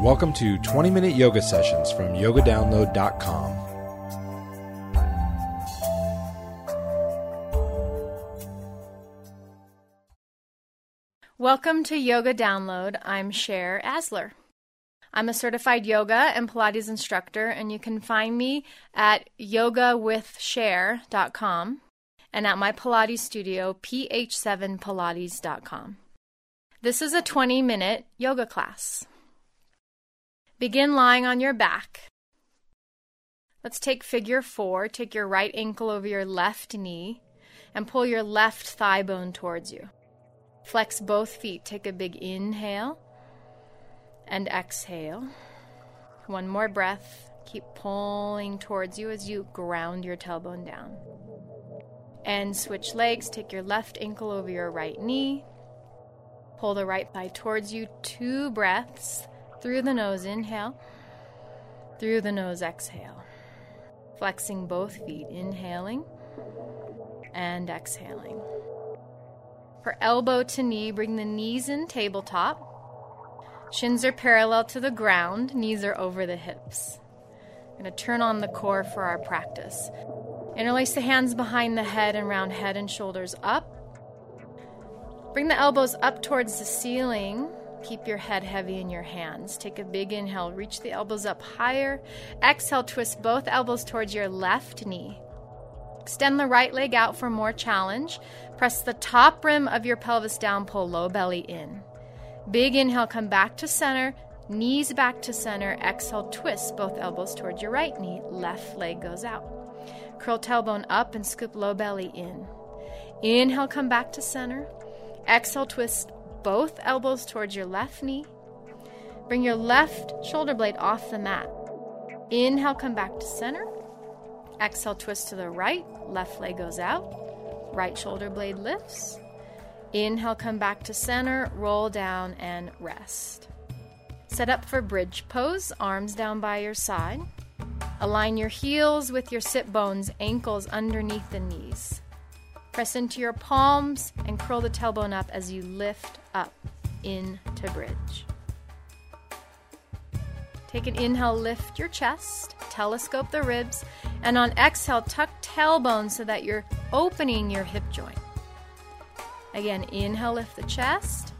Welcome to 20 minute yoga sessions from yogadownload.com. Welcome to Yoga Download. I'm Cher Asler. I'm a certified yoga and Pilates instructor, and you can find me at yogawithcher.com and at my Pilates studio, ph7pilates.com. This is a 20 minute yoga class. Begin lying on your back. Let's take figure four. Take your right ankle over your left knee and pull your left thigh bone towards you. Flex both feet. Take a big inhale and exhale. One more breath. Keep pulling towards you as you ground your tailbone down. And switch legs. Take your left ankle over your right knee. Pull the right thigh towards you. Two breaths. Through the nose, inhale. Through the nose, exhale. Flexing both feet, inhaling and exhaling. For elbow to knee, bring the knees in tabletop. Shins are parallel to the ground, knees are over the hips. I'm going to turn on the core for our practice. Interlace the hands behind the head and round head and shoulders up. Bring the elbows up towards the ceiling. Keep your head heavy in your hands. Take a big inhale, reach the elbows up higher. Exhale, twist both elbows towards your left knee. Extend the right leg out for more challenge. Press the top rim of your pelvis down, pull low belly in. Big inhale, come back to center, knees back to center. Exhale, twist both elbows towards your right knee. Left leg goes out. Curl tailbone up and scoop low belly in. Inhale, come back to center. Exhale, twist both elbows towards your left knee. Bring your left shoulder blade off the mat. Inhale, come back to center. Exhale, twist to the right. Left leg goes out. Right shoulder blade lifts. Inhale, come back to center, roll down, and rest. Set up for bridge pose, arms down by your side. Align your heels with your sit bones, ankles underneath the knees. Press into your palms and curl the tailbone up as you lift up into bridge. Take an inhale, lift your chest, telescope the ribs, and on exhale, tuck tailbone so that you're opening your hip joint. Again, inhale, lift the chest.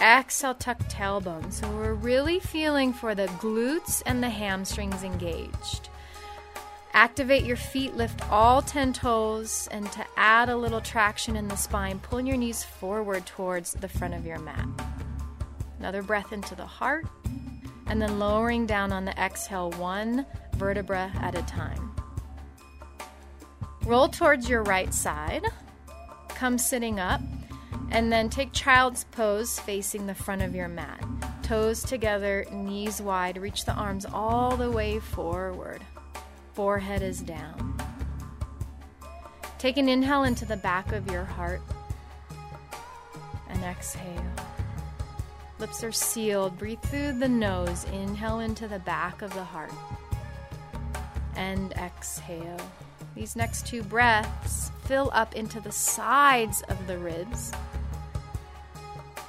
Exhale, tuck tailbone. So we're really feeling for the glutes and the hamstrings engaged. Activate your feet, lift all 10 toes, and to add a little traction in the spine, pulling your knees forward towards the front of your mat. Another breath into the heart, and then lowering down on the exhale, one vertebra at a time. Roll towards your right side come sitting up, and then take child's pose facing the front of your mat. Toes together, knees wide, reach the arms all the way forward. Forehead is down. Take an inhale into the back of your heart and exhale. Lips are sealed. Breathe through the nose. Inhale into the back of the heart and exhale. These next two breaths fill up into the sides of the ribs.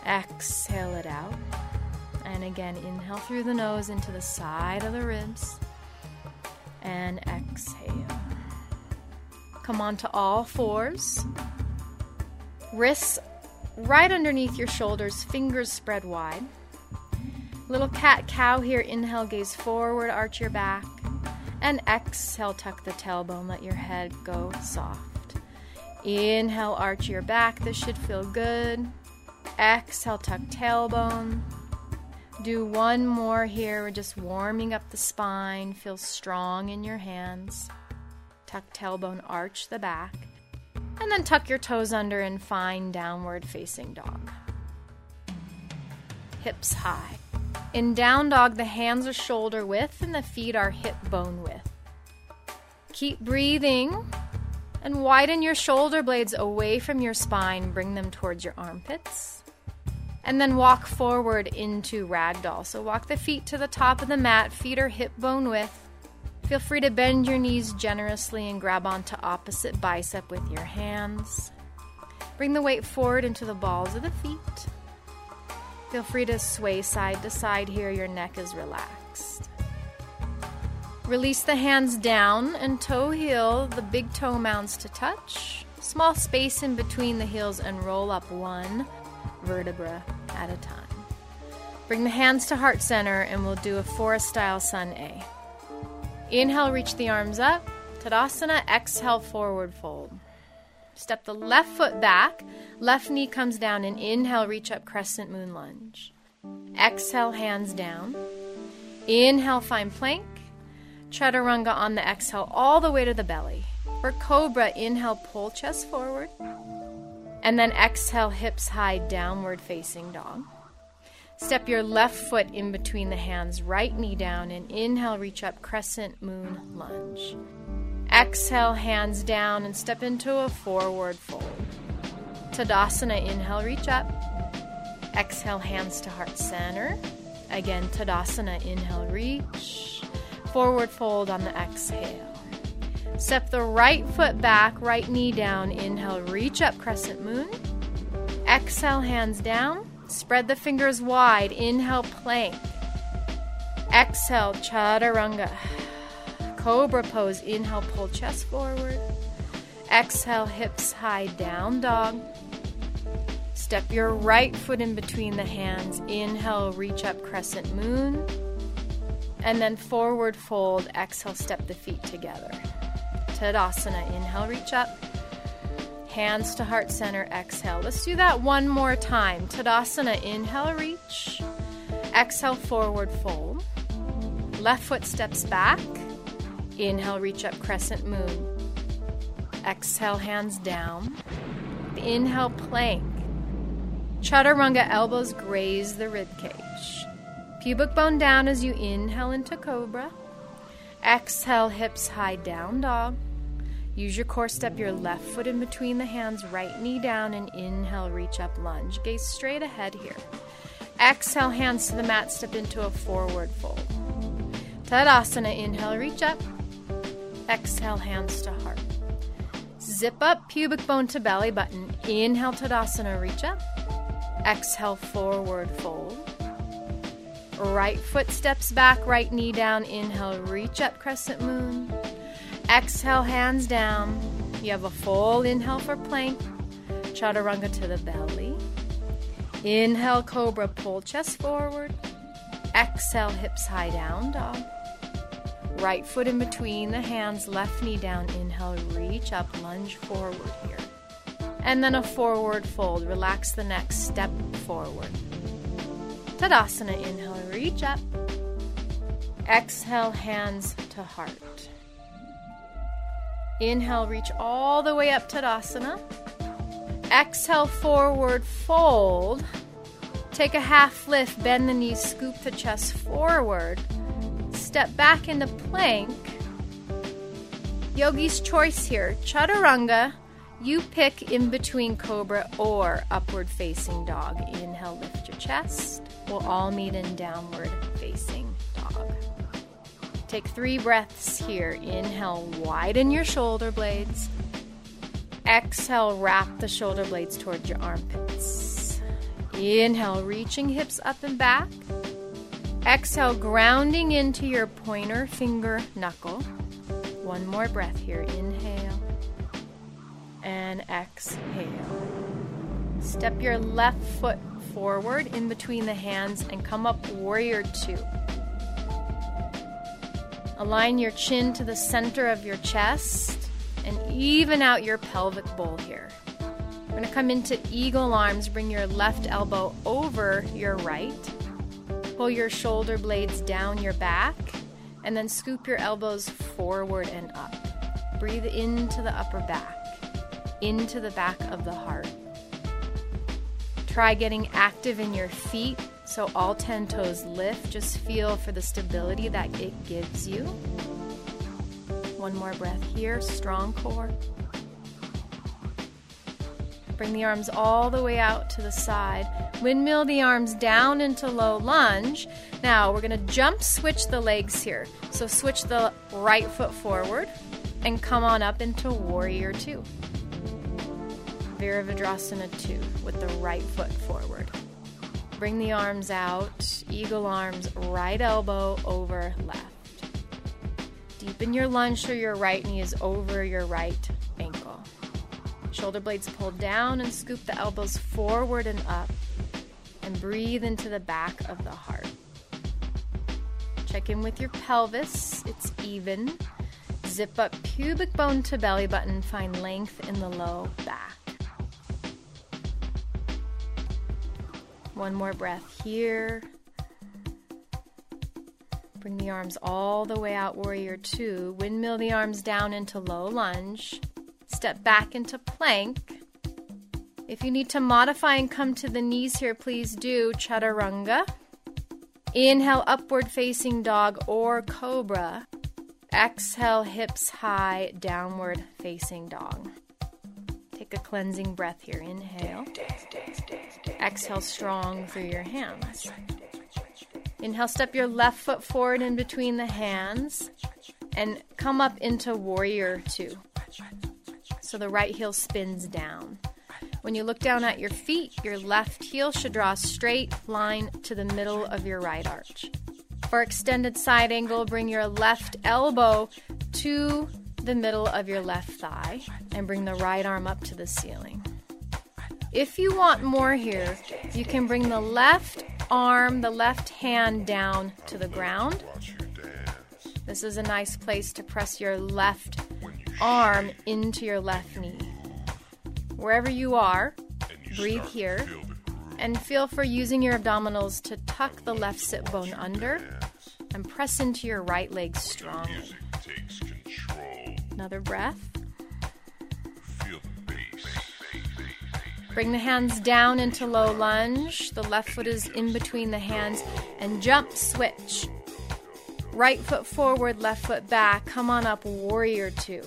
Exhale it out. And again, inhale through the nose into the side of the ribs. And exhale. Come on to all fours. Wrists right underneath your shoulders, fingers spread wide. Little cat cow here. Inhale, gaze forward, arch your back. And exhale, tuck the tailbone, let your head go soft. Inhale, arch your back. This should feel good. Exhale, tuck tailbone. Do one more here. We're just warming up the spine. Feel strong in your hands. Tuck tailbone, arch the back. And then tuck your toes under and find downward facing dog. Hips high. In down dog, the hands are shoulder width and the feet are hip bone width. Keep breathing and widen your shoulder blades away from your spine. Bring them towards your armpits. And then walk forward into ragdoll. So walk the feet to the top of the mat, feet are hip bone width. Feel free to bend your knees generously and grab onto opposite bicep with your hands. Bring the weight forward into the balls of the feet. Feel free to sway side to side here, your neck is relaxed. Release the hands down and toe heel the big toe mounds to touch. Small space in between the heels and roll up one vertebra at a time. Bring the hands to heart center and we'll do a Forrest style sun A. Inhale, reach the arms up. Tadasana, exhale, forward fold. Step the left foot back, left knee comes down, and inhale, reach up, crescent moon lunge. Exhale, hands down. Inhale, find plank. Chaturanga on the exhale, all the way to the belly. For cobra, inhale, pull chest forward. And then exhale, hips high, downward facing dog. Step your left foot in between the hands, right knee down, and inhale, reach up, crescent moon lunge. Exhale, hands down, and step into a forward fold. Tadasana, inhale, reach up. Exhale, hands to heart center. Again, Tadasana, inhale, reach. Forward fold on the exhale. Step the right foot back, right knee down. Inhale, reach up, crescent moon. Exhale, hands down. Spread the fingers wide. Inhale, plank. Exhale, chaturanga. Cobra pose. Inhale, pull chest forward. Exhale, hips high, down dog. Step your right foot in between the hands. Inhale, reach up, crescent moon. And then forward fold. Exhale, step the feet together. Tadasana. Inhale, reach up. Hands to heart center, exhale. Let's do that one more time. Tadasana, inhale, reach. Exhale, forward fold. Left foot steps back. Inhale, reach up, crescent moon. Exhale, hands down. Inhale, plank. Chaturanga, elbows graze the rib cage. Pubic bone down as you inhale into cobra. Exhale, hips high, down dog. Use your core step your left foot in between the hands, right knee down, and inhale, reach up, lunge. Gaze straight ahead here. Exhale, hands to the mat, step into a forward fold. Tadasana, inhale, reach up. Exhale, hands to heart. Zip up, pubic bone to belly button. Inhale, Tadasana, reach up. Exhale, forward fold. Right foot steps back, right knee down. Inhale, reach up, crescent moon. Exhale, hands down. You have a full inhale for plank. Chaturanga to the belly. Inhale, cobra, pull chest forward. Exhale, hips high down dog. Right foot in between the hands, left knee down. Inhale, reach up, lunge forward here. And then a forward fold. Relax the neck, step forward. Tadasana, inhale, reach up. Exhale, hands to heart. Inhale, reach all the way up to Tadasana. Exhale, forward fold. Take a half lift, bend the knees, scoop the chest forward. Step back into plank. Yogi's choice here. Chaturanga, you pick in between cobra or upward facing dog. Inhale, lift your chest. We'll all meet in downward facing dog. Take three breaths here. Inhale, widen your shoulder blades. Exhale, wrap the shoulder blades towards your armpits. Inhale, reaching hips up and back. Exhale, grounding into your pointer finger knuckle. One more breath here. Inhale and exhale. Step your left foot forward in between the hands and come up warrior two. Align your chin to the center of your chest and even out your pelvic bowl here. We're going to come into eagle arms. Bring your left elbow over your right. Pull your shoulder blades down your back and then scoop your elbows forward and up. Breathe into the upper back, into the back of the heart. Try getting active in your feet so all 10 toes lift. Just feel for the stability that it gives you. One more breath here, strong core. Bring the arms all the way out to the side. Windmill the arms down into low lunge. Now we're to jump switch the legs here. So switch the right foot forward and come on up into warrior two. Virabhadrasana two with the right foot forward. Bring the arms out. Eagle arms, right elbow over left. Deepen your lunge so your right knee is over your right ankle. Shoulder blades pulled down and scoop the elbows forward and up. And breathe into the back of the heart. Check in with your pelvis. It's even. Zip up pubic bone to belly button. Find length in the low back. One more breath here. Bring the arms all the way out, warrior two. Windmill the arms down into low lunge. Step back into plank. If you need to modify and come to the knees here, please do chaturanga. Inhale, upward facing dog or cobra. Exhale, hips high, downward facing dog. Take a cleansing breath here. Inhale. Exhale, strong through your hands. Inhale, step your left foot forward in between the hands and come up into warrior two. So the right heel spins down. When you look down at your feet, your left heel should draw a straight line to the middle of your right arch. For extended side angle, bring your left elbow to the middle of your left thigh and bring the right arm up to the ceiling. If you want more here, you can bring the left arm, the left hand down to the ground. This is a nice place to press your left arm into your left knee. Wherever you are, breathe here and feel for using your abdominals to tuck the left sit bone under and press into your right leg strongly. Another breath. Bring the hands down into low lunge. The left foot is in between the hands and jump switch. Right foot forward, left foot back. Come on up, warrior two.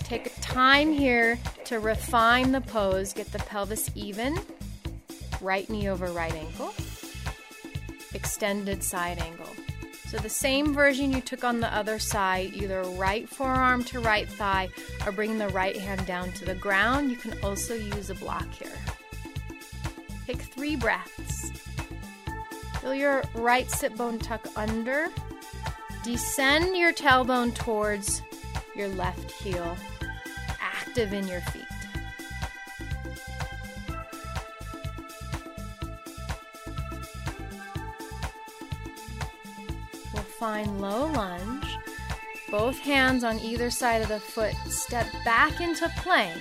Take time here to refine the pose. Get the pelvis even. Right knee over right ankle. Extended side angle. So the same version you took on the other side, either right forearm to right thigh or bring the right hand down to the ground. You can also use a block here. Take three breaths. Feel your right sit bone tuck under. Descend your tailbone towards your left heel. Active in your feet. Find low lunge. Both hands on either side of the foot. Step back into plank.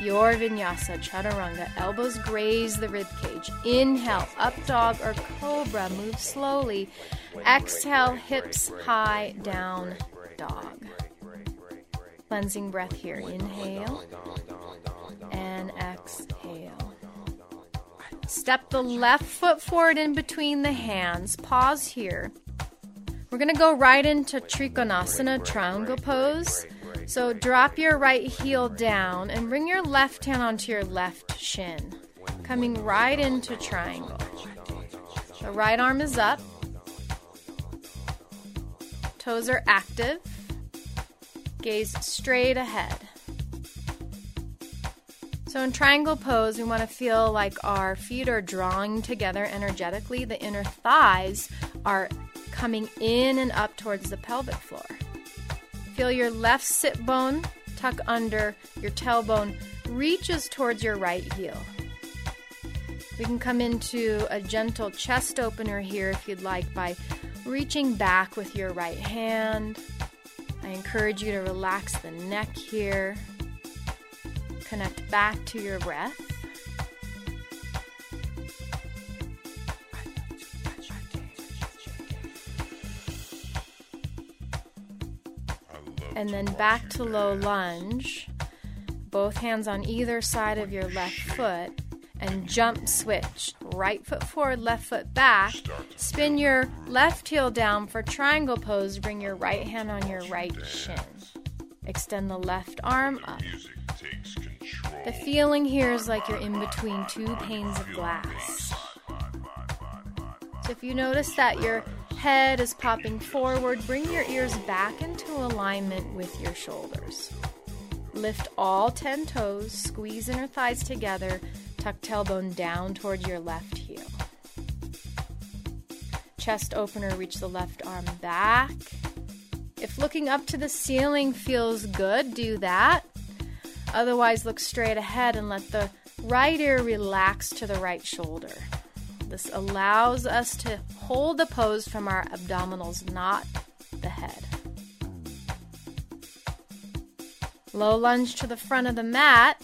Your vinyasa, chaturanga. Elbows graze the rib cage. Inhale, up dog or cobra. Move slowly. Exhale, hips high, down dog. Cleansing breath here. Inhale and exhale. Step the left foot forward in between the hands. Pause here. We're going to go right into Trikonasana, triangle pose. So drop your right heel down and bring your left hand onto your left shin, coming right into triangle. The right arm is up, toes are active, gaze straight ahead. So, in triangle pose, we want to feel like our feet are drawing together energetically. The inner thighs are coming in and up towards the pelvic floor. Feel your left sit bone tuck under, your tailbone reaches towards your right heel. We can come into a gentle chest opener here if you'd like by reaching back with your right hand. I encourage you to relax the neck here. Connect back to your breath. And then back to low lunge. Both hands on either side of your left foot and jump switch. Right foot forward, left foot back. Spin your left heel down for triangle pose. Bring your right hand on your right shin. Extend the left arm up. The feeling here is like you're in between two panes of glass. So if you notice that your head is popping forward, bring your ears back into alignment with your shoulders. Lift all 10 toes, squeeze inner thighs together, Tuck tailbone down towards your left heel. Chest opener, reach the left arm back. If looking up to the ceiling feels good, do that. Otherwise, look straight ahead and let the right ear relax to the right shoulder. This allows us to hold the pose from our abdominals, not the head. Low lunge to the front of the mat.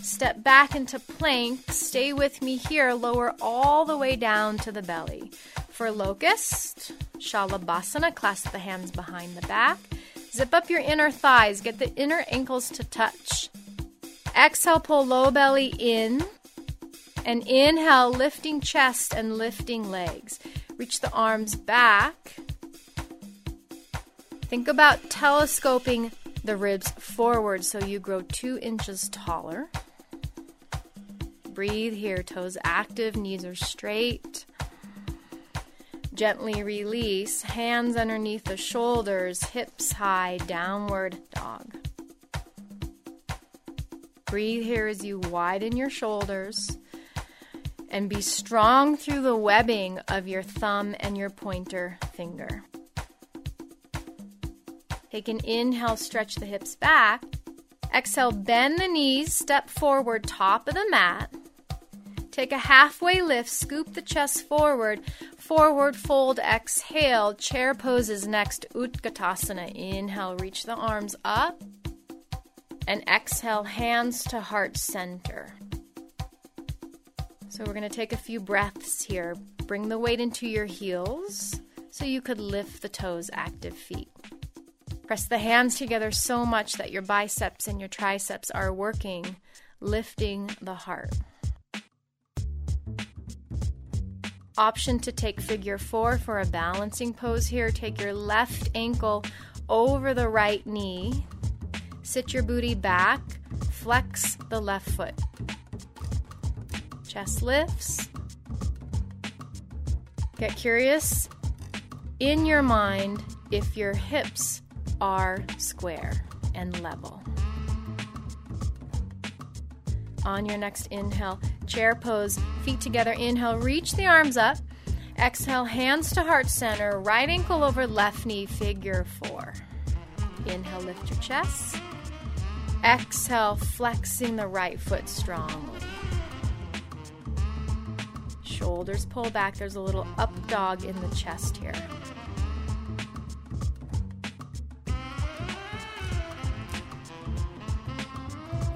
Step back into plank. Stay with me here. Lower all the way down to the belly. For locust, Shalabhasana, clasp the hands behind the back. Zip up your inner thighs. Get the inner ankles to touch. Exhale, pull low belly in. And inhale, lifting chest and lifting legs. Reach the arms back. Think about telescoping the ribs forward so you grow two inches taller. Breathe here, toes active, knees are straight. Gently release, hands underneath the shoulders, hips high, downward dog. Breathe here as you widen your shoulders and be strong through the webbing of your thumb and your pointer finger. Take an inhale, stretch the hips back. Exhale, bend the knees, step forward, top of the mat. Take a halfway lift, scoop the chest forward, forward fold, exhale, chair poses next, Utkatasana. Inhale, reach the arms up, and exhale, hands to heart center. So we're going to take a few breaths here. Bring the weight into your heels so you could lift the toes, active feet. Press the hands together so much that your biceps and your triceps are working, lifting the heart. Option to take figure four for a balancing pose here. Take your left ankle over the right knee. Sit your booty back. Flex the left foot. Chest lifts. Get curious in your mind if your hips are square and level. On your next inhale, chair pose, feet together. Inhale, reach the arms up. Exhale, hands to heart center, right ankle over left knee, figure four. Inhale, lift your chest. Exhale, flexing the right foot strongly. Shoulders pull back. There's a little up dog in the chest here.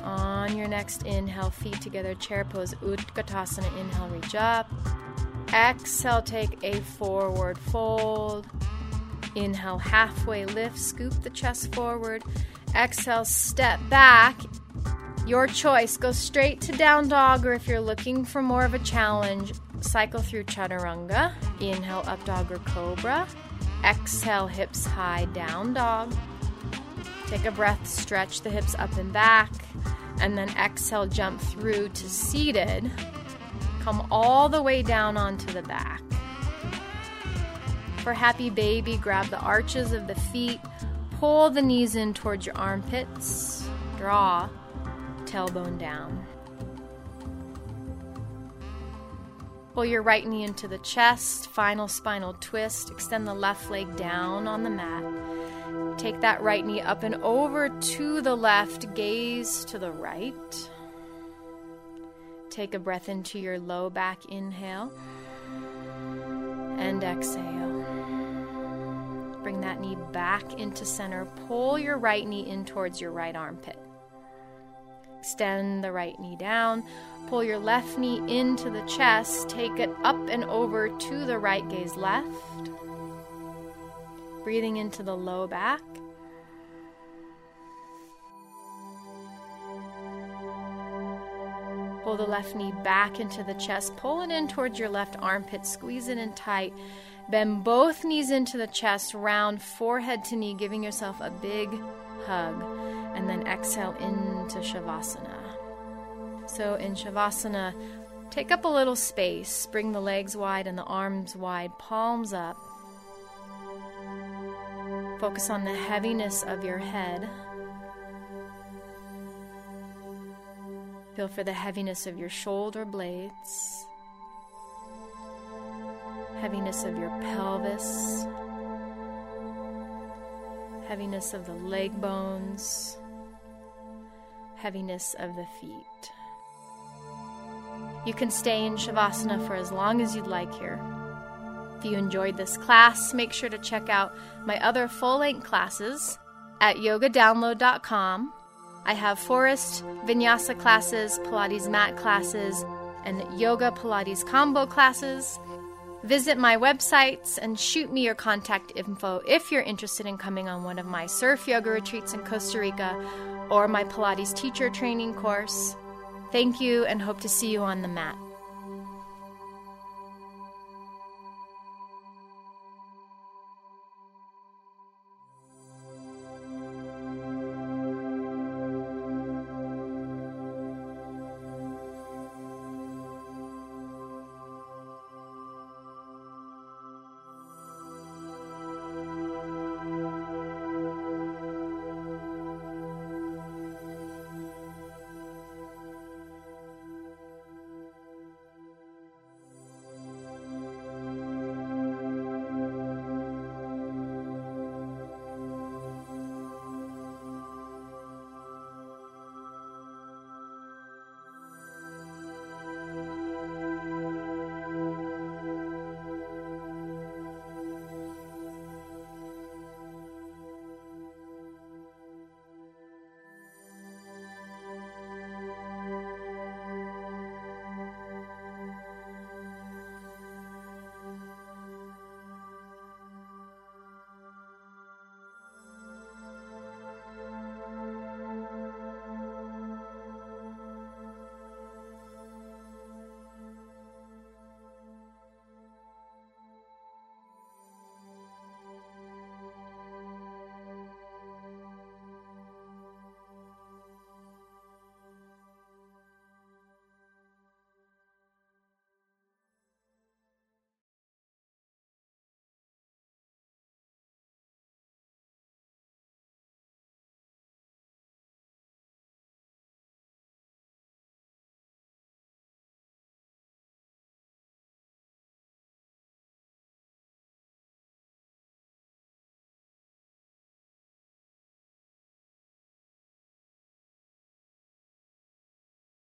On your next inhale, feet together, chair pose, Utkatasana. Inhale, reach up. Exhale, take a forward fold. Inhale, halfway lift, scoop the chest forward. Exhale, step back. Your choice. Go straight to down dog, or if you're looking for more of a challenge, cycle through chaturanga. Inhale, up dog or cobra. Exhale, hips high, down dog. Take a breath, stretch the hips up and back and then exhale, jump through to seated. Come all the way down onto the back. For happy baby, grab the arches of the feet, pull the knees in towards your armpits, draw, tailbone down. Pull your right knee into the chest, final spinal twist, extend the left leg down on the mat. Take that right knee up and over to the left, gaze to the right. Take a breath into your low back inhale and exhale. Bring that knee back into center. Pull your right knee in towards your right armpit. Extend the right knee down. Pull your left knee into the chest. Take it up and over to the right, gaze left breathing into the low back. Pull the left knee back into the chest. Pull it in towards your left armpit. Squeeze it in tight. Bend both knees into the chest, round forehead to knee, giving yourself a big hug. And then exhale into Shavasana. So in Shavasana, take up a little space. Bring the legs wide and the arms wide, palms up. Focus on the heaviness of your head. Feel for the heaviness of your shoulder blades, heaviness of your pelvis, heaviness of the leg bones, heaviness of the feet. You can stay in Shavasana for as long as you'd like here. If you enjoyed this class, make sure to check out my other full length classes at yogadownload.com I have Forrest vinyasa classes, Pilates mat classes, and yoga Pilates combo classes. Visit my websites and shoot me your contact info if you're interested in coming on one of my surf yoga retreats in Costa Rica or my Pilates teacher training course. Thank you and hope to see you on the mat.